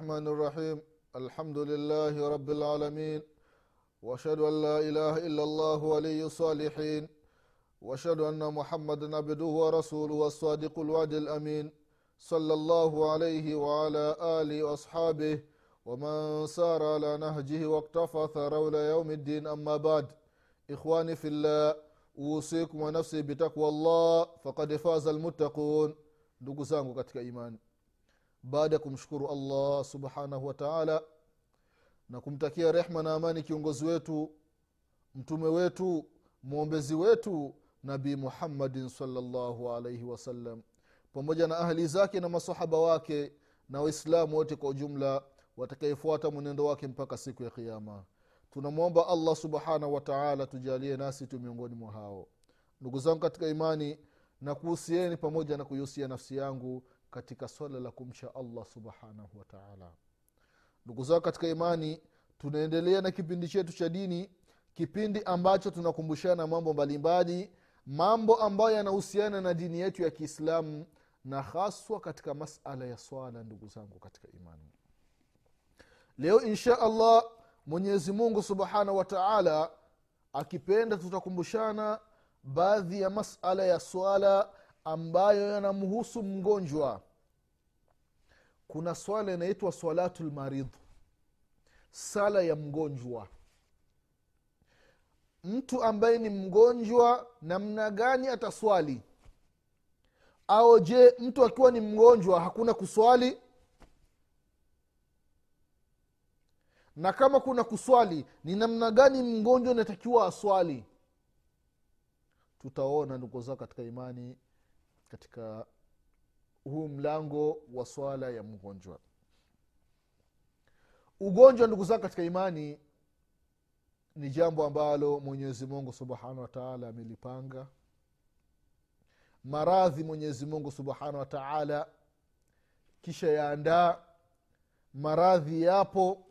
الرحمن الرحيم. الحمد لله رب العالمين. واشهد أن لا إله إلا الله ولي الصالحين. واشهد أن محمدا عبده ورسوله والصادق الوعد الأمين. صلى الله عليه وعلى آله وأصحابه ومن سار على نهجه واقتفى ثرى إلى يوم الدين. أما بعد إخواني في الله أوصيكم ونفسي بتقوى الله فقد فاز المتقون. ndugu zangu katika imani baada ya kumshukuru allah subhanahu wa taala na kumtakia rehma na amani kiongozi wetu mtume wetu mwombezi wetu nabii muhammadin salllahu alaihi wasallam pamoja na ahli zake na masahaba wake na waislamu wote kwa ujumla watakayefuata mwenendo wake mpaka siku ya kiama tunamwomba allah subhanahu wataala tujalie nasi tu miongoni mwa hao. Ndugu zangu katika imani na kuhusieni pamoja na kuihusia nafsi yangu katika swala la kumcha allah subhanahu wataala ndugu zangu katika imani tunaendelea na kipindi chetu cha dini kipindi ambacho tunakumbushana mambo mbalimbali mambo ambayo yanahusiana na dini yetu ya kiislamu na haswa katika masala ya swala ndugu zangu katika imani. Leo insha allah mwenyezi mungu subhanahu wa taala akipenda tutakumbushana baadhi ya masala ya swala ambayo yanamhusu mgonjwa. Kuna swala inaitwa salatu lmaridhu sala ya mgonjwa. Mtu ambaye ni mgonjwa namna gani ataswali? Au je mtu akiwa ni mgonjwa hakuna kuswali? Na kama kuna kuswali ni namna gani mgonjwa inatakiwa aswali? Tutaona ndugu zao katika imani katika huu mlango wa swala ya mgonjwa. Ugonjwa ndugu zangu katika imani ni jambo ambalo mwenyezi mungu subhanahu wataala amelipanga. Maradhi mwenyezi mungu subhanahu wataala kisha yaandaa maradhi yapo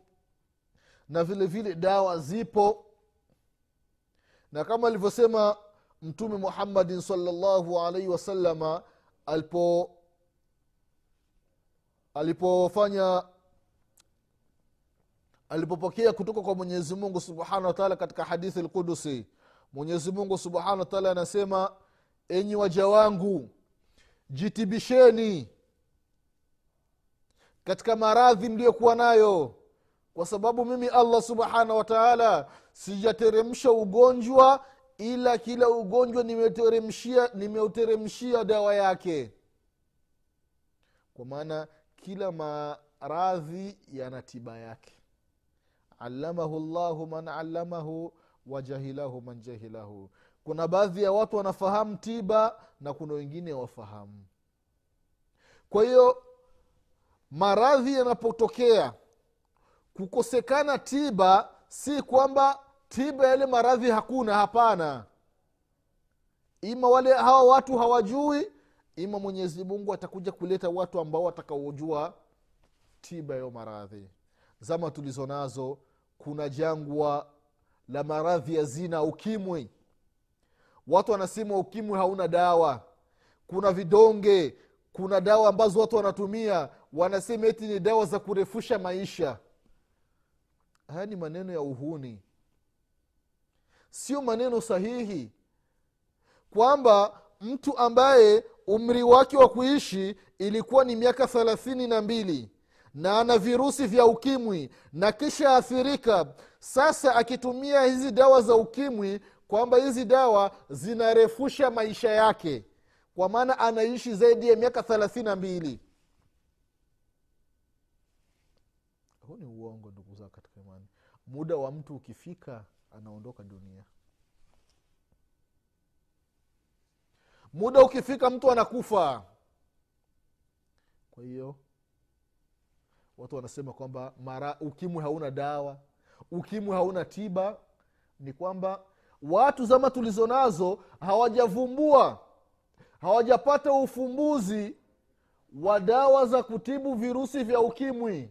na vile vile dawa zipo. Na kama alivyosema mtume muhammadin salllahu alaihi wasalama alipo alipofanya alipopokea kutoka kwa mwenyezi mungu subhanahu wataala katika hadithi lqudusi mwenyezi mungu subhanahu wataala anasema enyi waja wangu jitibisheni katika maradhi mliyokuwa nayo kwa sababu mimi allah subhanahu wataala sijateremsha ugonjwa ila kila ugonjwa nimeuteremshia dawa yake. Kwa maana kila maradhi yana tiba yake. Allamahu llahu man allamahu wajahilahu man jahilahu. Kuna baadhi ya watu wanafahamu tiba na kuna wengine wafahamu kwa hiyo maradhi yanapotokea kukosekana tiba si kwamba tiba yale maradhi hakuna hapana. Ima wale hawa watu hawajui ima mwenyezi mungu atakuja kuleta watu ambao watakaojua tiba yayo maradhi. Zama tulizo nazo kuna jangwa la maradhi ya zina ukimwi. Watu wanasema ukimwi hauna dawa. Kuna vidonge kuna dawa ambazo watu wanatumia. Wanasema eti ni dawa za kurefusha maisha. Haya ni maneno ya uhuni sio maneno sahihi. Kwamba mtu ambaye umri wake wa kuishi ilikuwa ni miaka thelathini na mbili na ana virusi vya ukimwi na kisha athirika sasa akitumia hizi dawa za ukimwi kwamba hizi dawa zinarefusha maisha yake. Kwa maana anaishi zaidi ya miaka thelathini na mbili. Huu ni uongo ndugu zao katika imani. Muda wa mtu ukifika anaondoka dunia. Muda ukifika mtu anakufa. Kwa hiyo watu wanasema kwamba mara ukimwi hauna dawa ukimwi hauna tiba ni kwamba watu zama tulizo nazo hawajavumbua hawajapata ufumbuzi wa dawa za kutibu virusi vya ukimwi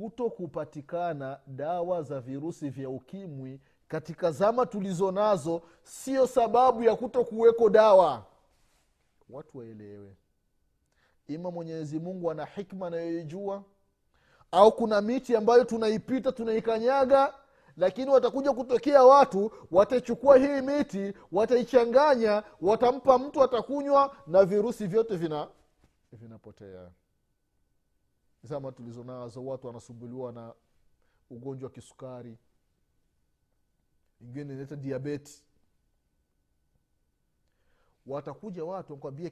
kuto kupatikana dawa za virusi vya ukimwi katika zama tulizo nazo sio sababu ya kuto kuweko dawa. Watu waelewe. Ima mwenyezi mungu ana hikma anayoijua au kuna miti ambayo tunaipita tunaikanyaga lakini watakuja kutokea watu watachukua hii miti wataichanganya watampa mtu atakunywa na virusi vyote vina vinapotea zama tulizo nazo watu wanasumbuliwa na ugonjwa wa kisukari. Ingine inaita diabeti watakuja watu wakwambia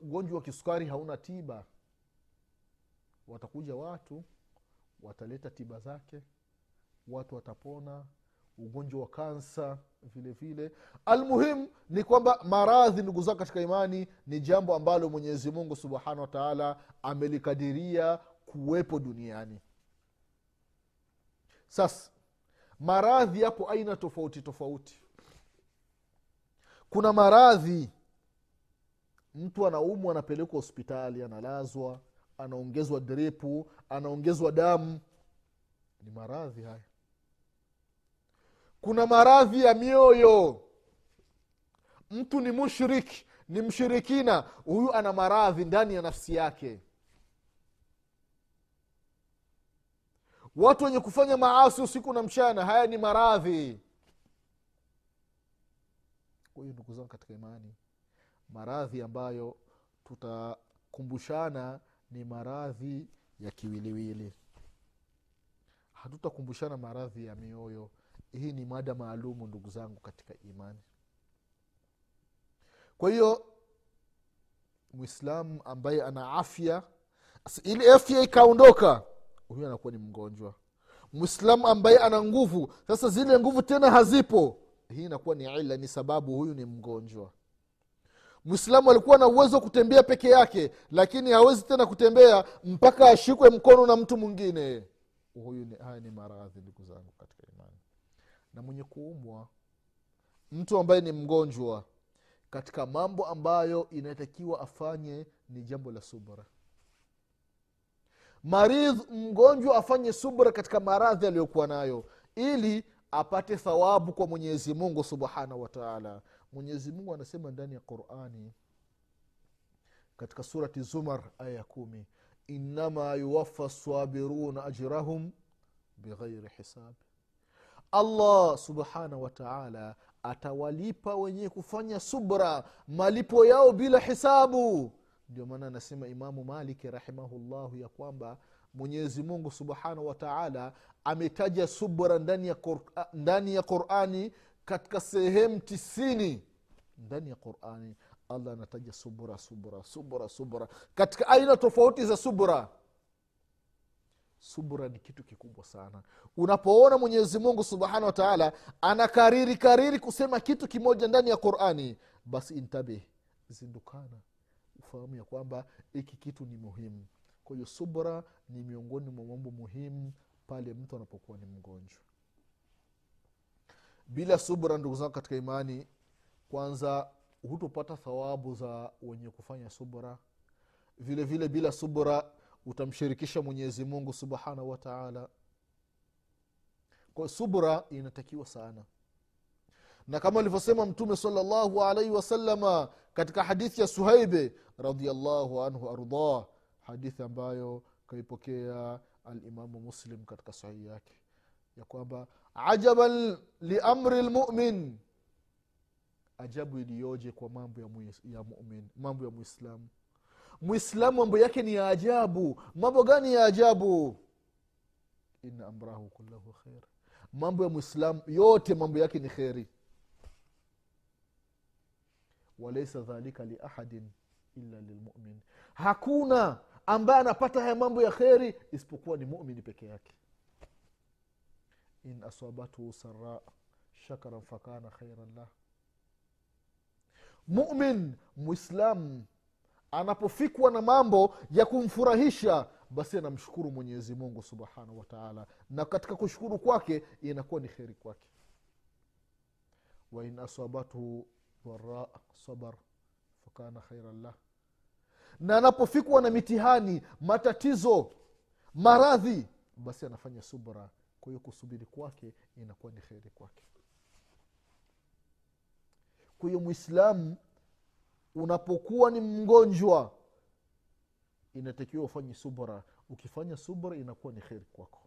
ugonjwa wa kisukari hauna tiba. Watakuja watu wataleta tiba zake. Watu watapona. Ugonjwa wa kansa vile vile. Almuhimu ni kwamba maradhi ndugu zao katika imani ni jambo ambalo mwenyezi mungu subhanahu wataala amelikadiria kuwepo duniani. Sasa maradhi yapo aina tofauti tofauti. Kuna maradhi mtu anaumwa anapelekwa hospitali analazwa anaongezwa dripu anaongezwa damu. Ni maradhi haya. Kuna maradhi ya mioyo. Mtu ni mushriki ni mshirikina huyu ana maradhi ndani ya nafsi yake watu wenye kufanya maasi usiku na mchana haya ni maradhi. Kwa hiyo ndugu zangu katika imani maradhi ambayo tutakumbushana ni maradhi ya kiwiliwili. Hatutakumbushana maradhi ya mioyo. Hii ni mada maalumu ndugu zangu katika imani. Kwa hiyo mwislamu ambaye ana afya ili afya ikaondoka huyu anakuwa ni mgonjwa. Mwislamu ambaye ana nguvu sasa zile nguvu tena hazipo. Hii inakuwa ni ila ni sababu huyu ni mgonjwa. Mwislamu alikuwa na uwezo wa kutembea peke yake lakini hawezi tena kutembea mpaka ashikwe mkono na mtu mwingine. Huyu ni, haya ni maradhi ndugu zangu katika imani. Na mwenye kuumwa mtu ambaye ni mgonjwa katika mambo ambayo inatakiwa afanye ni jambo la subra maridh mgonjwa afanye subra katika maradhi aliyokuwa nayo ili apate thawabu kwa mwenyezi mungu subhanahu wataala mwenyezi mungu anasema ndani ya qurani katika surati zumar aya ya kumi innama yuwafa sabiruna ajrahum bighairi hisab. Allah subhanahu wataala atawalipa wenye kufanya subra malipo yao bila hisabu ndio maana anasema imamu maliki rahimahullahu ya kwamba mwenyezi mungu subhanahu wataala ametaja subra ndani ya, qurani katika sehemu tisini. Ndani ya qurani allah anataja subra subra subra subra. Katika aina tofauti za subra. Subra ni kitu kikubwa sana. Unapoona mwenyezi mungu subhanahu wa taala anakariri kariri kusema kitu kimoja ndani ya qurani basi intabih zindukana ufahamu ya kwamba hiki kitu ni muhimu. Kwa hiyo subra ni miongoni mwa mambo muhimu pale mtu anapokuwa ni mgonjwa. Bila subra ndugu zangu katika imani kwanza hutopata thawabu za wenye kufanya subra. Vile vile bila subra utamshirikisha mwenyezi mungu subhanahu wataala kwa subra inatakiwa sana. Na kama alivyosema mtume salllahu alaihi wasalama katika hadithi ya suhaibe radiallahu anhu ardah hadithi ambayo kaipokea alimamu muslim katika sahihi yake ya kwamba ajaban liamri lmumin ajabu iliyoje kwa mambo ya, ya mumin mambo ya mwislamu mwislamu mambo yake ni ya ajabu. Mambo gani ya ajabu? Ina amrahu kullahu kher mambo ya mwislamu yote mambo yake ni kheri walaisa dhalika liahadin illa lilmumin. Hakuna ambaye anapata haya mambo ya kheri isipokuwa ni mumini peke yake. In asabathu sara shakaran fakana khairan lah. Mumin muislam anapofikwa na mambo ya kumfurahisha basi anamshukuru mwenyezi mungu subhanahu wataala na katika kushukuru kwake inakuwa ni kheri kwake. Wain asabathu dharaa sabar fakana khairan lah. Na anapofikwa na mitihani matatizo maradhi basi anafanya subra. Kwa hiyo kusubiri kwake inakuwa ni kheri kwake. Kwa hiyo mwislamu unapokuwa ni mgonjwa inatakiwa ufanye subra. Ukifanya subra inakuwa ni kheri kwako.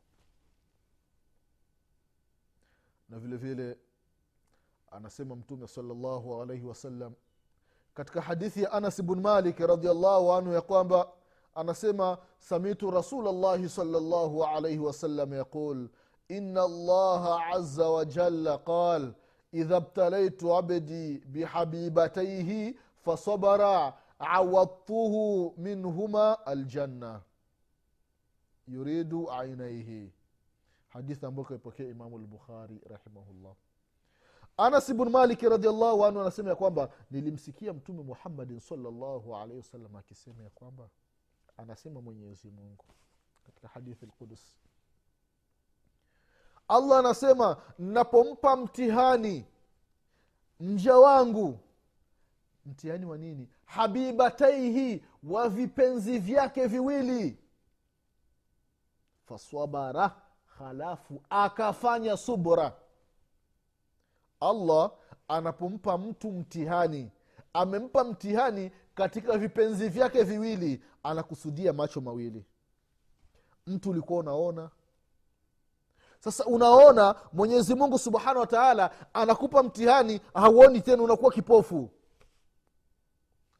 Na vile vile anasema mtume salllahu alaihi wasallam katika hadithi ya anas bn malik radiallahu anhu ya kwamba anasema samitu rasulllahi salllahu alaihi wasallam yaqul ina allaha aza wajalla qal idha btalaitu abdi bihabibataihi fasabara awadtuhu minhuma aljanna yuridu ainaihi hadithi ambayo kaipokea imamu lbukhari rahimahullah anas bnu maliki radiallahu anhu anasema ya kwamba nilimsikia mtume muhammadin salllahu alaihi wasallam akisema ya kwamba anasema mwenyezi mungu katika hadithi lqudus allah anasema napompa mtihani mja wangu mtihani wa nini? Habibataihi wa vipenzi vyake viwili. Faswabara halafu akafanya subra allah anapompa mtu mtihani. Amempa mtihani katika vipenzi vyake viwili anakusudia macho mawili. Mtu ulikuwa unaona. Sasa unaona mwenyezi mungu subhanahu wa taala anakupa mtihani hauoni tena unakuwa kipofu.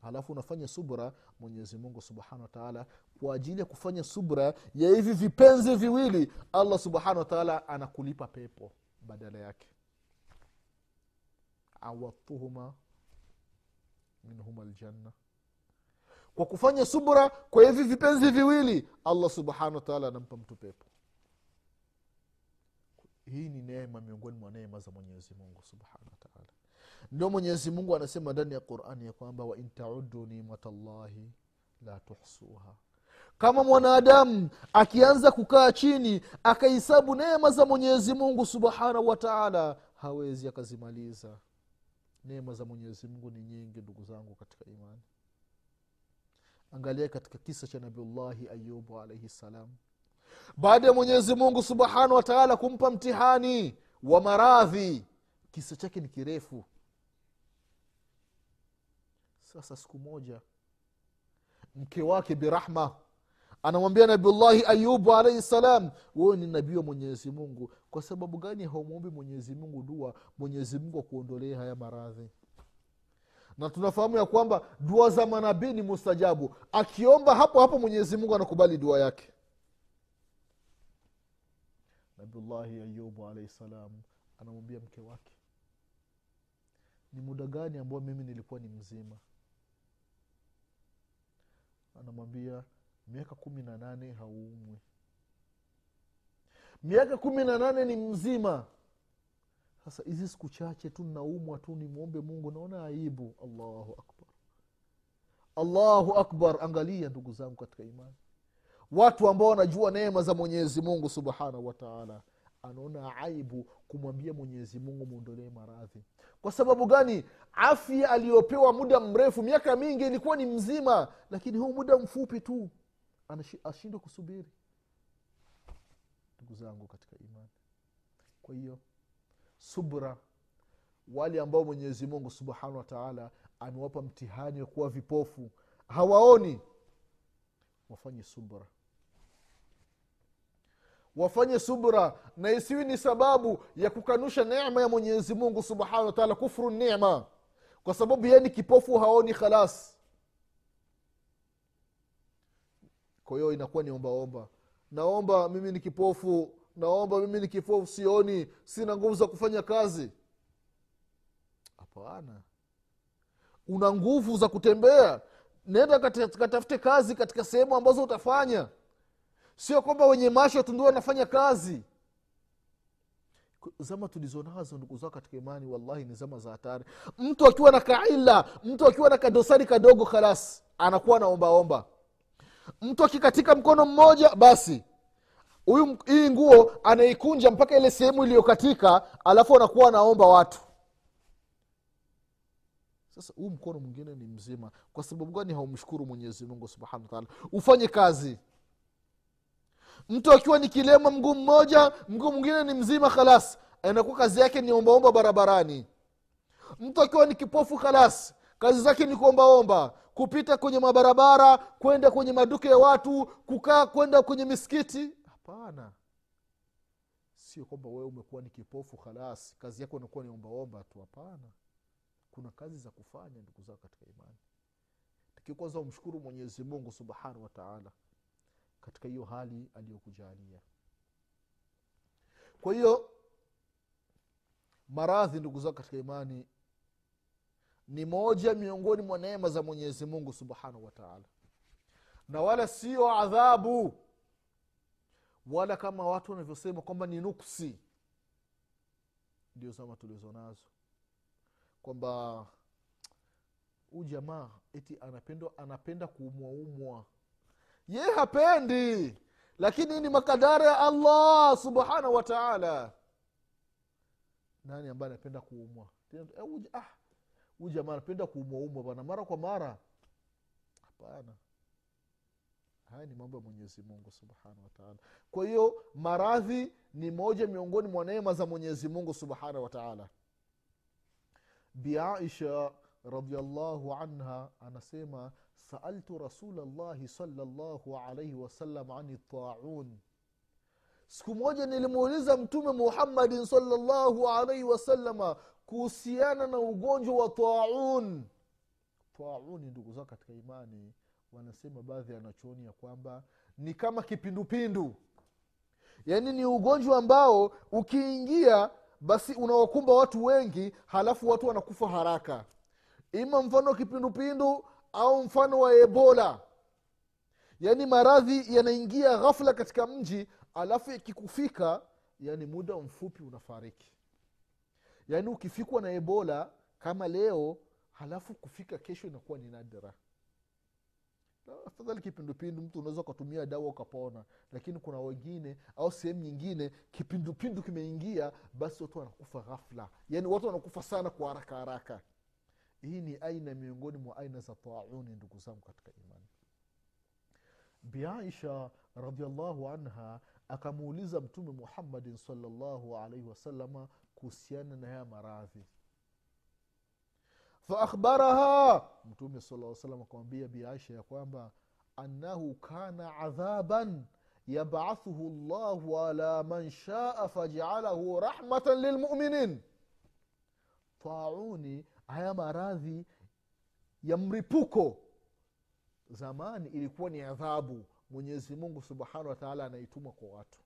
Halafu unafanya subra mwenyezi mungu subhanahu wataala kwa ajili ya kufanya subra ya hivi vipenzi viwili allah subhanahu wataala anakulipa pepo badala yake awadtuhuma minhuma ljanna kwa kufanya subra kwa hivi vipenzi viwili allah subhanahu wataala anampa mtu pepo. Hii ni neema miongoni mwa neema za mwenyezi mungu subhanahu wataala ndio mwenyezi mungu anasema ndani ya qurani ya kwamba wain taudu nimatallahi la tuhsuha. Kama mwanadamu akianza kukaa chini akahesabu neema za mwenyezi mungu subhanahu wa taala hawezi akazimaliza neema za mwenyezi mungu ni nyingi ndugu zangu katika imani. Angalia katika kisa cha nabiullahi ayubu alaihi ssalam baada ya mwenyezi mungu subhanahu wataala kumpa mtihani wa maradhi kisa chake ni kirefu. Sasa siku moja mke wake birahma anamwambia nabiullahi ayubu alaihi salam wewe ni nabii wa mwenyezi mungu. Kwa sababu gani haumwombi mwenyezi mungu dua? Mwenyezi mungu akuondolee haya maradhi. Na tunafahamu ya kwamba dua za manabii ni mustajabu. Akiomba hapo hapo mwenyezi mungu anakubali dua yake. Nabiullahi ayubu alaihi salam anamwambia mke wake ni muda gani ambao mimi nilikuwa ni mzima? Anamwambia miaka kumi na nane hauumwi miaka kumi na nane ni mzima. Sasa hizi siku chache tu naumwa tu nimwombe mungu naona aibu. Allahu akbar. Allahu akbar. Angalia ndugu zangu katika imani. Watu ambao wanajua neema za mwenyezi mungu subhanahu wataala anaona aibu kumwambia mwenyezi mungu mwondolee maradhi. Kwa sababu gani? Afya aliyopewa muda mrefu miaka mingi ilikuwa ni mzima lakini huu muda mfupi tu ashindwe kusubiri. Ndugu zangu katika imani. Kwa hiyo subra wale ambao mwenyezi mungu subhanahu wataala amewapa mtihani wa kuwa vipofu hawaoni. Wafanye subra. Wafanye subra na isiwi ni sababu ya kukanusha nema ya mwenyezi mungu subhanahu wataala kufru nema kwa sababu yeye ni kipofu haoni khalas kwa hiyo inakuwa ni ombaomba naomba mimi ni kipofu naomba mimi ni kipofu sioni sina nguvu za kufanya kazi. Hapana. Una nguvu za kutembea. Nenda katafute kazi katika sehemu ambazo utafanya. Sio kwamba wenye masho tu ndio wanafanya kazi. Zama tulizonazo ndugu zao katika imani wallahi ni zama za hatari. Mtu akiwa na kaila mtu akiwa na kadosari kadogo khalas anakuwa naombaomba mtu akikatika mkono mmoja basi huyu hii nguo anaikunja mpaka ile sehemu iliyokatika alafu anakuwa anaomba watu. Sasa huu mkono mwingine ni mzima. Kwa sababu gani haumshukuru mwenyezi mungu subhanahu wataala ufanye kazi. Mtu akiwa ni kilema mguu mmoja mguu mwingine ni mzima khalas anakuwa kazi yake ni ombaomba barabarani. Mtu akiwa ni kipofu khalas kazi zake ni kuombaomba kupita kwenye mabarabara kwenda kwenye maduka ya watu kukaa kwenda kwenye misikiti? Hapana. Sio kwamba wewe umekuwa ni kipofu khalas kazi yako inakuwa ni ombaomba tu hapana. Kuna kazi za kufanya ndugu zao katika imani. Lakini kwanza umshukuru mwenyezi mungu subhanahu wataala katika hiyo hali aliyokujalia. Kwa hiyo maradhi ndugu zao katika imani ni moja miongoni mwa neema za mwenyezi mungu subhanahu wataala na wala sio adhabu wala kama watu wanavyosema kwamba ni nuksi ndio zama tulizo nazo. Kwamba huu jamaa eti anapendwa anapenda kuumwaumwa ye hapendi lakini ni makadara ya allah subhanahu wataala nani ambaye anapenda kuumwa? Ah, huyu jamaa anapenda kuumwaumwa bana mara kwa mara. Hapana. Haya ni mambo ya mwenyezi mungu subhanahu wataala kwa hiyo maradhi ni moja miongoni mwa neema za mwenyezi mungu subhanahu wataala biaisha radiallahu anha anasema saaltu rasulllahi salllahu alaihi wasallam ani taun. Siku moja nilimuuliza mtume muhammadin salllahu alaihi wasalama kuhusiana na ugonjwa wa taun. Tauni ndugu zao katika imani wanasema baadhi ya wanachuoni ya kwamba ni kama kipindupindu. Yaani ni ugonjwa ambao ukiingia basi unawakumba watu wengi halafu watu wanakufa haraka. Ima mfano kipindupindu au mfano wa ebola. Yaani maradhi yanaingia ghafla katika mji alafu ikikufika yani muda mfupi unafariki yaani ukifikwa na ebola kama leo halafu kufika kesho inakuwa ni nadra. Afadhali kipindupindu mtu unaweza ukatumia dawa ukapona. Lakini kuna wengine au sehemu nyingine kipindupindu kimeingia basi watu wanakufa ghafla. Yaani watu wanakufa sana kwa haraka haraka. Hii ni aina miongoni mwa aina za tauni ndugu zangu katika imani. Biaisha radiallahu anha akamuuliza mtume muhammadin salllahu alaihi wasalama kuhusiana na haya maradhi. Faakhbaraha mtume sala salam akamwambia biaisha ya kwamba annahu kana adhaban yabathuhu llahu ala man shaa fajalahu rahmatan lilmuminin tauni haya maradhi ya mripuko. Zamani ilikuwa ni adhabu. Mwenyezi mungu subhanahu wataala anaituma kwa watu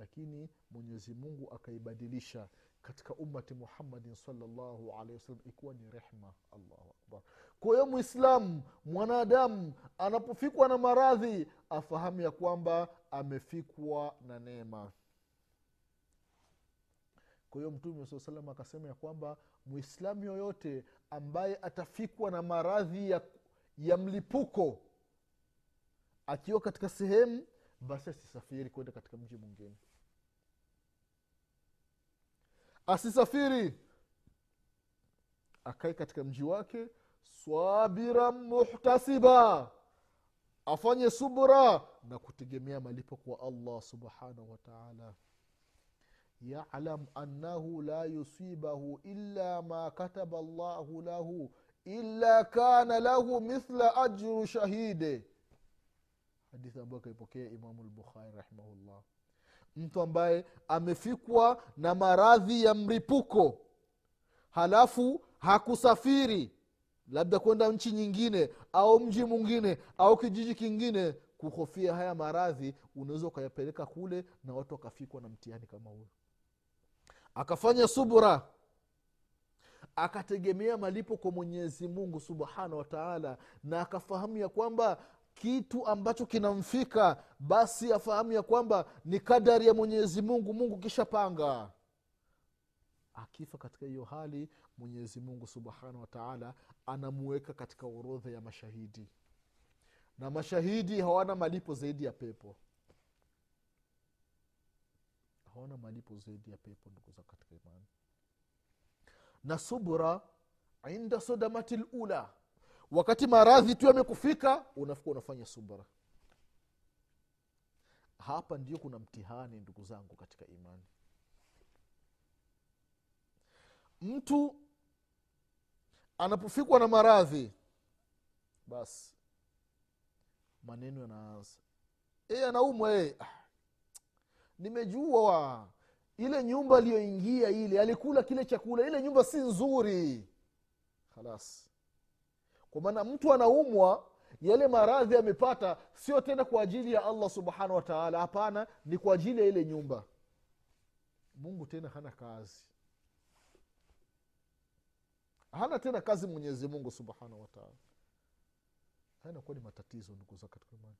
lakini mwenyezi mungu akaibadilisha katika ummati muhammadin salllahu alehi wasallam ikiwa ni rehma. Allahu akbar. Kwa hiyo mwislamu mwanadamu anapofikwa na maradhi afahamu ya kwamba amefikwa na neema. Kwa hiyo mtume saa salam akasema ya kwamba mwislamu yoyote ambaye atafikwa na maradhi ya, ya mlipuko akiwa katika sehemu basi asisafiri kwenda katika mji mwingine asisafiri. Akae katika mji wake swabira muhtasiba. Afanye subra na kutegemea malipo kwa allah subhanahu wataala yalam annahu la yusibahu illa ma kataba llahu lahu illa kana lahu mithla ajru shahide. Hadithi ambayo akaipokea imamu lbukhari rahimahullah mtu ambaye amefikwa na maradhi ya mripuko halafu hakusafiri labda kwenda nchi nyingine au mji mwingine au kijiji kingine kuhofia haya maradhi unaweza ukayapeleka kule na watu wakafikwa na mtihani kama huyo akafanya subra. Akategemea malipo kwa mwenyezi mungu subhanahu wataala na akafahamu ya kwamba kitu ambacho kinamfika basi afahamu ya kwamba ni kadari ya mwenyezi mungu. Mungu kishapanga. Akifa katika hiyo hali mwenyezi mungu subhanahu wataala anamuweka katika orodha ya mashahidi. Na mashahidi hawana malipo zaidi ya pepo. Hawana malipo zaidi ya pepo ndugu za katika imani. Na subra inda sodamati lula wakati maradhi tu yamekufika unafika unafanya subra. Hapa ndio kuna mtihani ndugu zangu katika imani. Mtu anapofikwa na maradhi basi maneno yanaanza. E, anaumwa e. nimejua ile nyumba aliyoingia ile alikula kile chakula ile nyumba si nzuri. Halas kwa maana mtu anaumwa yale maradhi amepata sio tena kwa ajili ya allah subhanahu wataala hapana ni kwa ajili ya ile nyumba. Mungu tena hana kazi. Hana tena kazi mwenyezi mungu subhanahu wataala haya inakuwa ni matatizo ndugu zao katika imani.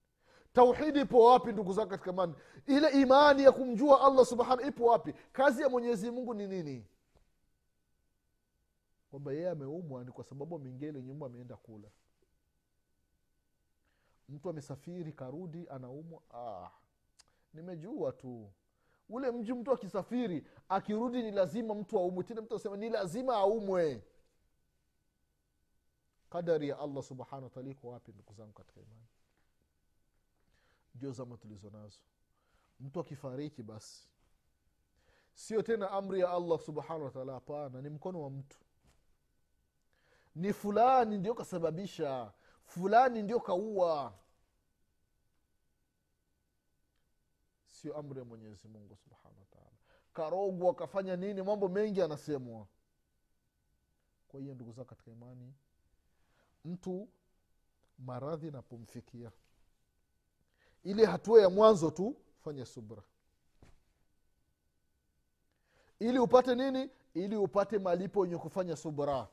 Tauhidi ipo wapi ndugu zake katika imani? Ile imani ya kumjua allah subhanahu ipo wapi? Kazi ya mwenyezi mungu ni nini kwamba yeye ameumwa ni kwa sababu ameingia nyumba ameenda kula. Mtu amesafiri karudi anaumwa. Ah, nimejua tu. Ule mji mtu akisafiri akirudi ni lazima mtu aumwe. Tena mtu asema ni lazima aumwe. Kadari ya allah subhanahu wataala iko wapi ndugu zangu katika imani? Ndio zama tulizo nazo. Mtu akifariki basi sio tena amri ya allah subhanahu wataala hapana ni mkono wa mtu ni fulani ndio kasababisha fulani ndio kaua. Sio amri ya mwenyezi mungu subhanahu wataala karogwa kafanya nini? Mambo mengi anasemwa. Kwa hiyo ndugu zao katika imani mtu maradhi napomfikia ile hatua ya mwanzo tu fanya subra. Ili upate nini? Ili upate malipo yenye kufanya subra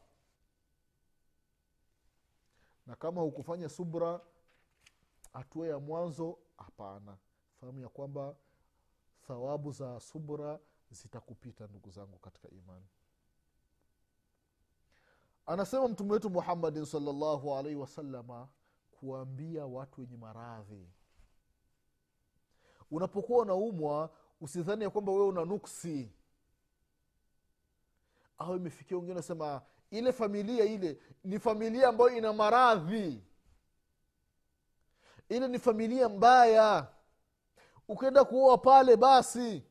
na kama hukufanya subra hatua ya mwanzo hapana. Fahamu ya kwamba thawabu za subra zitakupita ndugu zangu katika imani. Anasema mtume wetu muhammadin salllahu alaihi wasalama kuwaambia watu wenye maradhi. Unapokuwa unaumwa usidhani ya kwamba wewe una nuksi. Au imefikia wengine unasema ile familia ile ni familia ambayo ina maradhi. Ile ni familia mbaya. Ukienda kuoa pale basi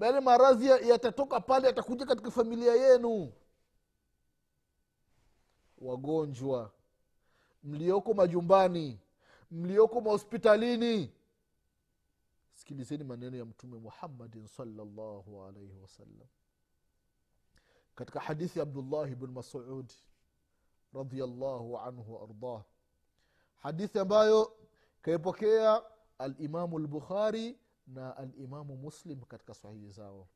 yale maradhi yatatoka pale yatakuja katika familia yenu. Wagonjwa mlioko majumbani mlioko mahospitalini sikilizeni maneno ya mtume muhammadin salllahu alaihi wasallam katika hadithi ya abdullahi bn masud radiallahu anhu waardah hadithi ambayo kaipokea alimamu lbukhari na alimamu muslim katika sahihi zao.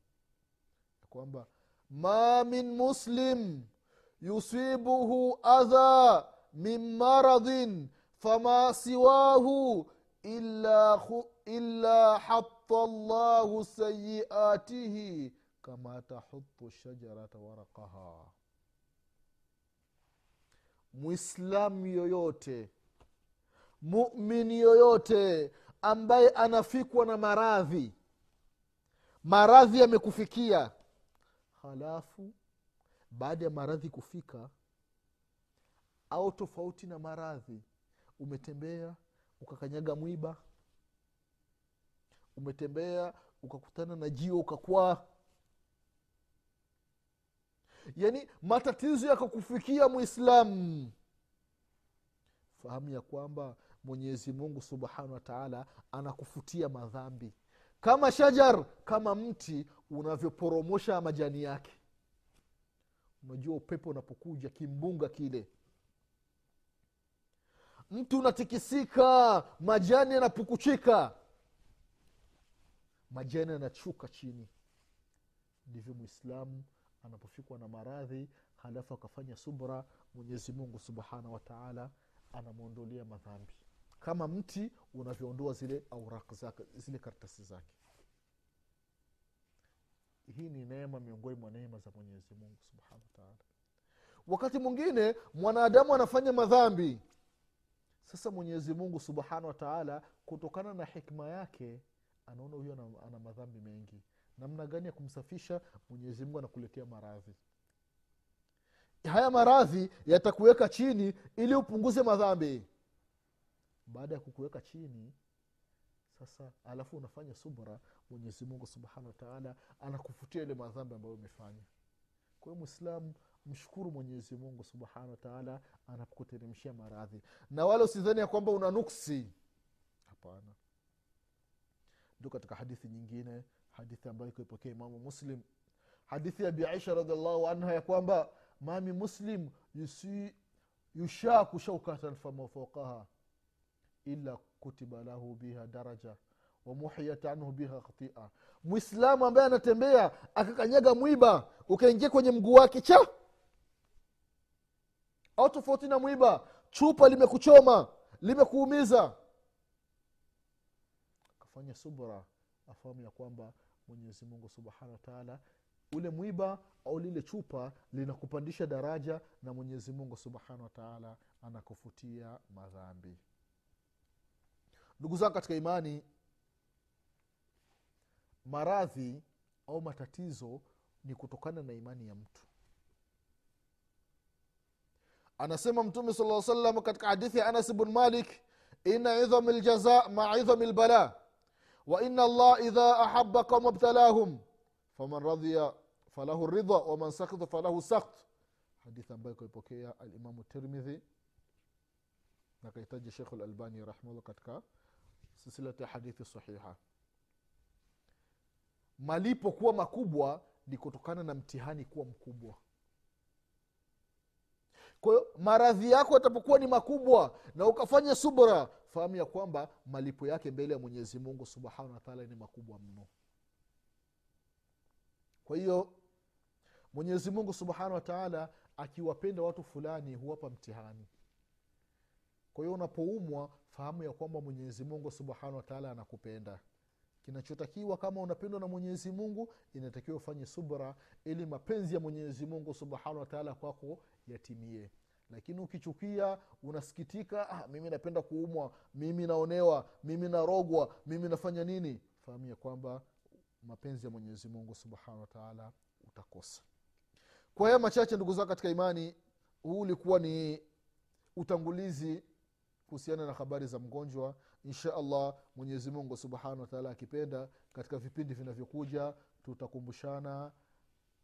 Kwamba ma min muslim yusibuhu adha min maradhin fama siwahu illa, illa hatta llahu sayiatihi kama tahutu shajarata waraqaha mwislamu yoyote mumini yoyote ambaye anafikwa na maradhi maradhi yamekufikia halafu baada ya maradhi kufika au tofauti na maradhi umetembea ukakanyaga mwiba umetembea ukakutana na jio ukakwaa yaani matatizo yakakufikia mwislamu fahamu ya kwamba mwenyezi mungu subhanahu wa taala anakufutia madhambi. Kama shajar kama mti unavyoporomosha majani yake. Unajua upepo unapokuja kimbunga kile. Mti unatikisika majani yanapukuchika. Majani yanachuka chini. Ndivyo mwislamu anapofikwa na maradhi halafu akafanya subra mwenyezi mungu subhanahu wataala anamwondolea madhambi. Kama mti unavyoondoa zile aurak zake zile karatasi zake. Hii ni neema miongoni mwa neema za mwenyezi mungu subhanahu wataala wakati mwingine mwanadamu anafanya madhambi. Sasa mwenyezi mungu subhanahu wataala kutokana na hikma yake anaona huyo ana madhambi mengi namna gani ya kumsafisha mwenyezi mungu anakuletea maradhi. Haya maradhi yatakuweka chini ili upunguze madhambi. Baada ya kukuweka chini sasa alafu unafanya subra mwenyezi mungu subhanahu wataala anakufutia ile madhambi ambayo umefanya. Kwa hiyo mwislamu mshukuru mwenyezi mungu subhanahu wataala anapokuteremshia maradhi. Na wala usidhani ya kwamba una nuksi. Hapana. Ndio katika hadithi nyingine hadithi ambayo ikoipokea imamu muslim. Hadithi ya biaisha radiallahu anha ya kwamba mami muslim yushaku shaukatan famafaukaha ila kutiba lahu biha daraja wamuhiyat anhu biha khatia. Mwislamu ambaye anatembea akakanyaga mwiba ukaingia kwenye mguu wake cha au tofauti na mwiba chupa limekuchoma limekuumiza. Akafanya subra afahamu ya kwamba mwenyezi mungu subhanahu wataala ule mwiba au lile chupa linakupandisha daraja na mwenyezi mungu subhanahu wataala anakufutia madhambi. Ndugu zangu katika imani maradhi au matatizo ni kutokana na imani ya mtu. Anasema mtume sala salam katika hadithi ya anas bnu malik ina idhami ljaza maa idhami lbala wa الله إذا idha ahaba ابتلاهم btalahum faman فله ridha waman sakita falahu sakt hadithi ambayo kaipokea alimamu tirmidhi na kahitaji shekhu lalbani rahimahullah katika silsilati ya hadithi sahiha. Malipo kuwa makubwa ni kutokana na mtihani kuwa mkubwa kwa maradhi yako yatapokuwa ni makubwa na ukafanya subra fahamu ya kwamba malipo yake mbele ya mwenyezi mungu subhanahu wataala ni makubwa mno. Kwa hiyo mwenyezi mungu subhanahu wataala akiwapenda watu fulani huwapa mtihani. Kwa hiyo unapoumwa fahamu ya kwamba mwenyezi mungu subhanahu wataala anakupenda. Kinachotakiwa kama unapendwa na mwenyezi mungu inatakiwa ufanye subra ili mapenzi ya mwenyezi mungu subhanahu wataala kwako yatimie. Lakini ukichukia unasikitika ah, mimi napenda kuumwa mimi naonewa mimi narogwa mimi nafanya nini? Fahamu ya kwamba mapenzi ya mwenyezi mungu subhanahu wataala utakosa. Kwa haya machache ndugu zao katika imani huu ulikuwa ni utangulizi kuhusiana na habari za mgonjwa. Insha allah mwenyezimungu subhanahu wataala akipenda katika vipindi vinavyokuja tutakumbushana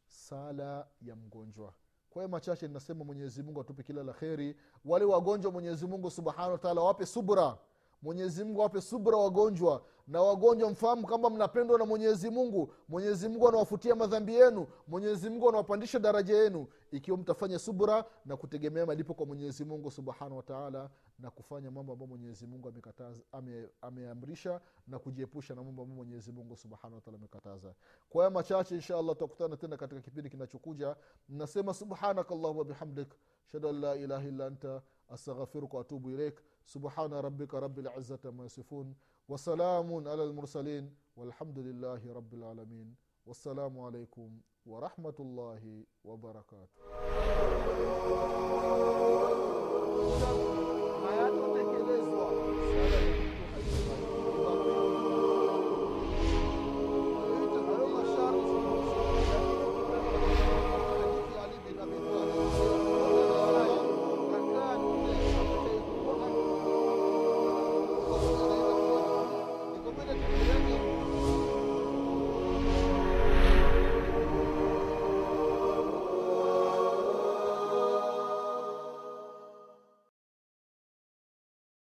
sala ya mgonjwa kwa hiyo machache ninasema mwenyezi mungu atupe kila la kheri. Wale wagonjwa mwenyezi mungu subhanahu wataala wape subra. Mwenyezi mungu awape subra wagonjwa na wagonjwa mfahamu kama mnapendwa na mwenyezi mungu. Mwenyezi mungu anawafutia madhambi yenu. Mwenyezi mungu anawapandisha daraja yenu. Ikiwa mtafanya subra na kutegemea malipo kwa mwenyezi mungu subhanahu wataala na kufanya mambo ambayo mwenyezi mungu ameamrisha ame, na kujiepusha na mambo ambayo mwenyezi mungu subhanahu wataala amekataza. Kwa haya machache insha allah tutakutana tena katika kipindi kinachokuja. Nasema subhanaka allahuma bihamdik an la ilaha illa anta astaghfiruka waatubu ilaik subhana rabika rabi lizati ama yasifun وسلام على المرسلين والحمد لله رب العالمين. والسلام عليكم ورحمة الله وبركاته.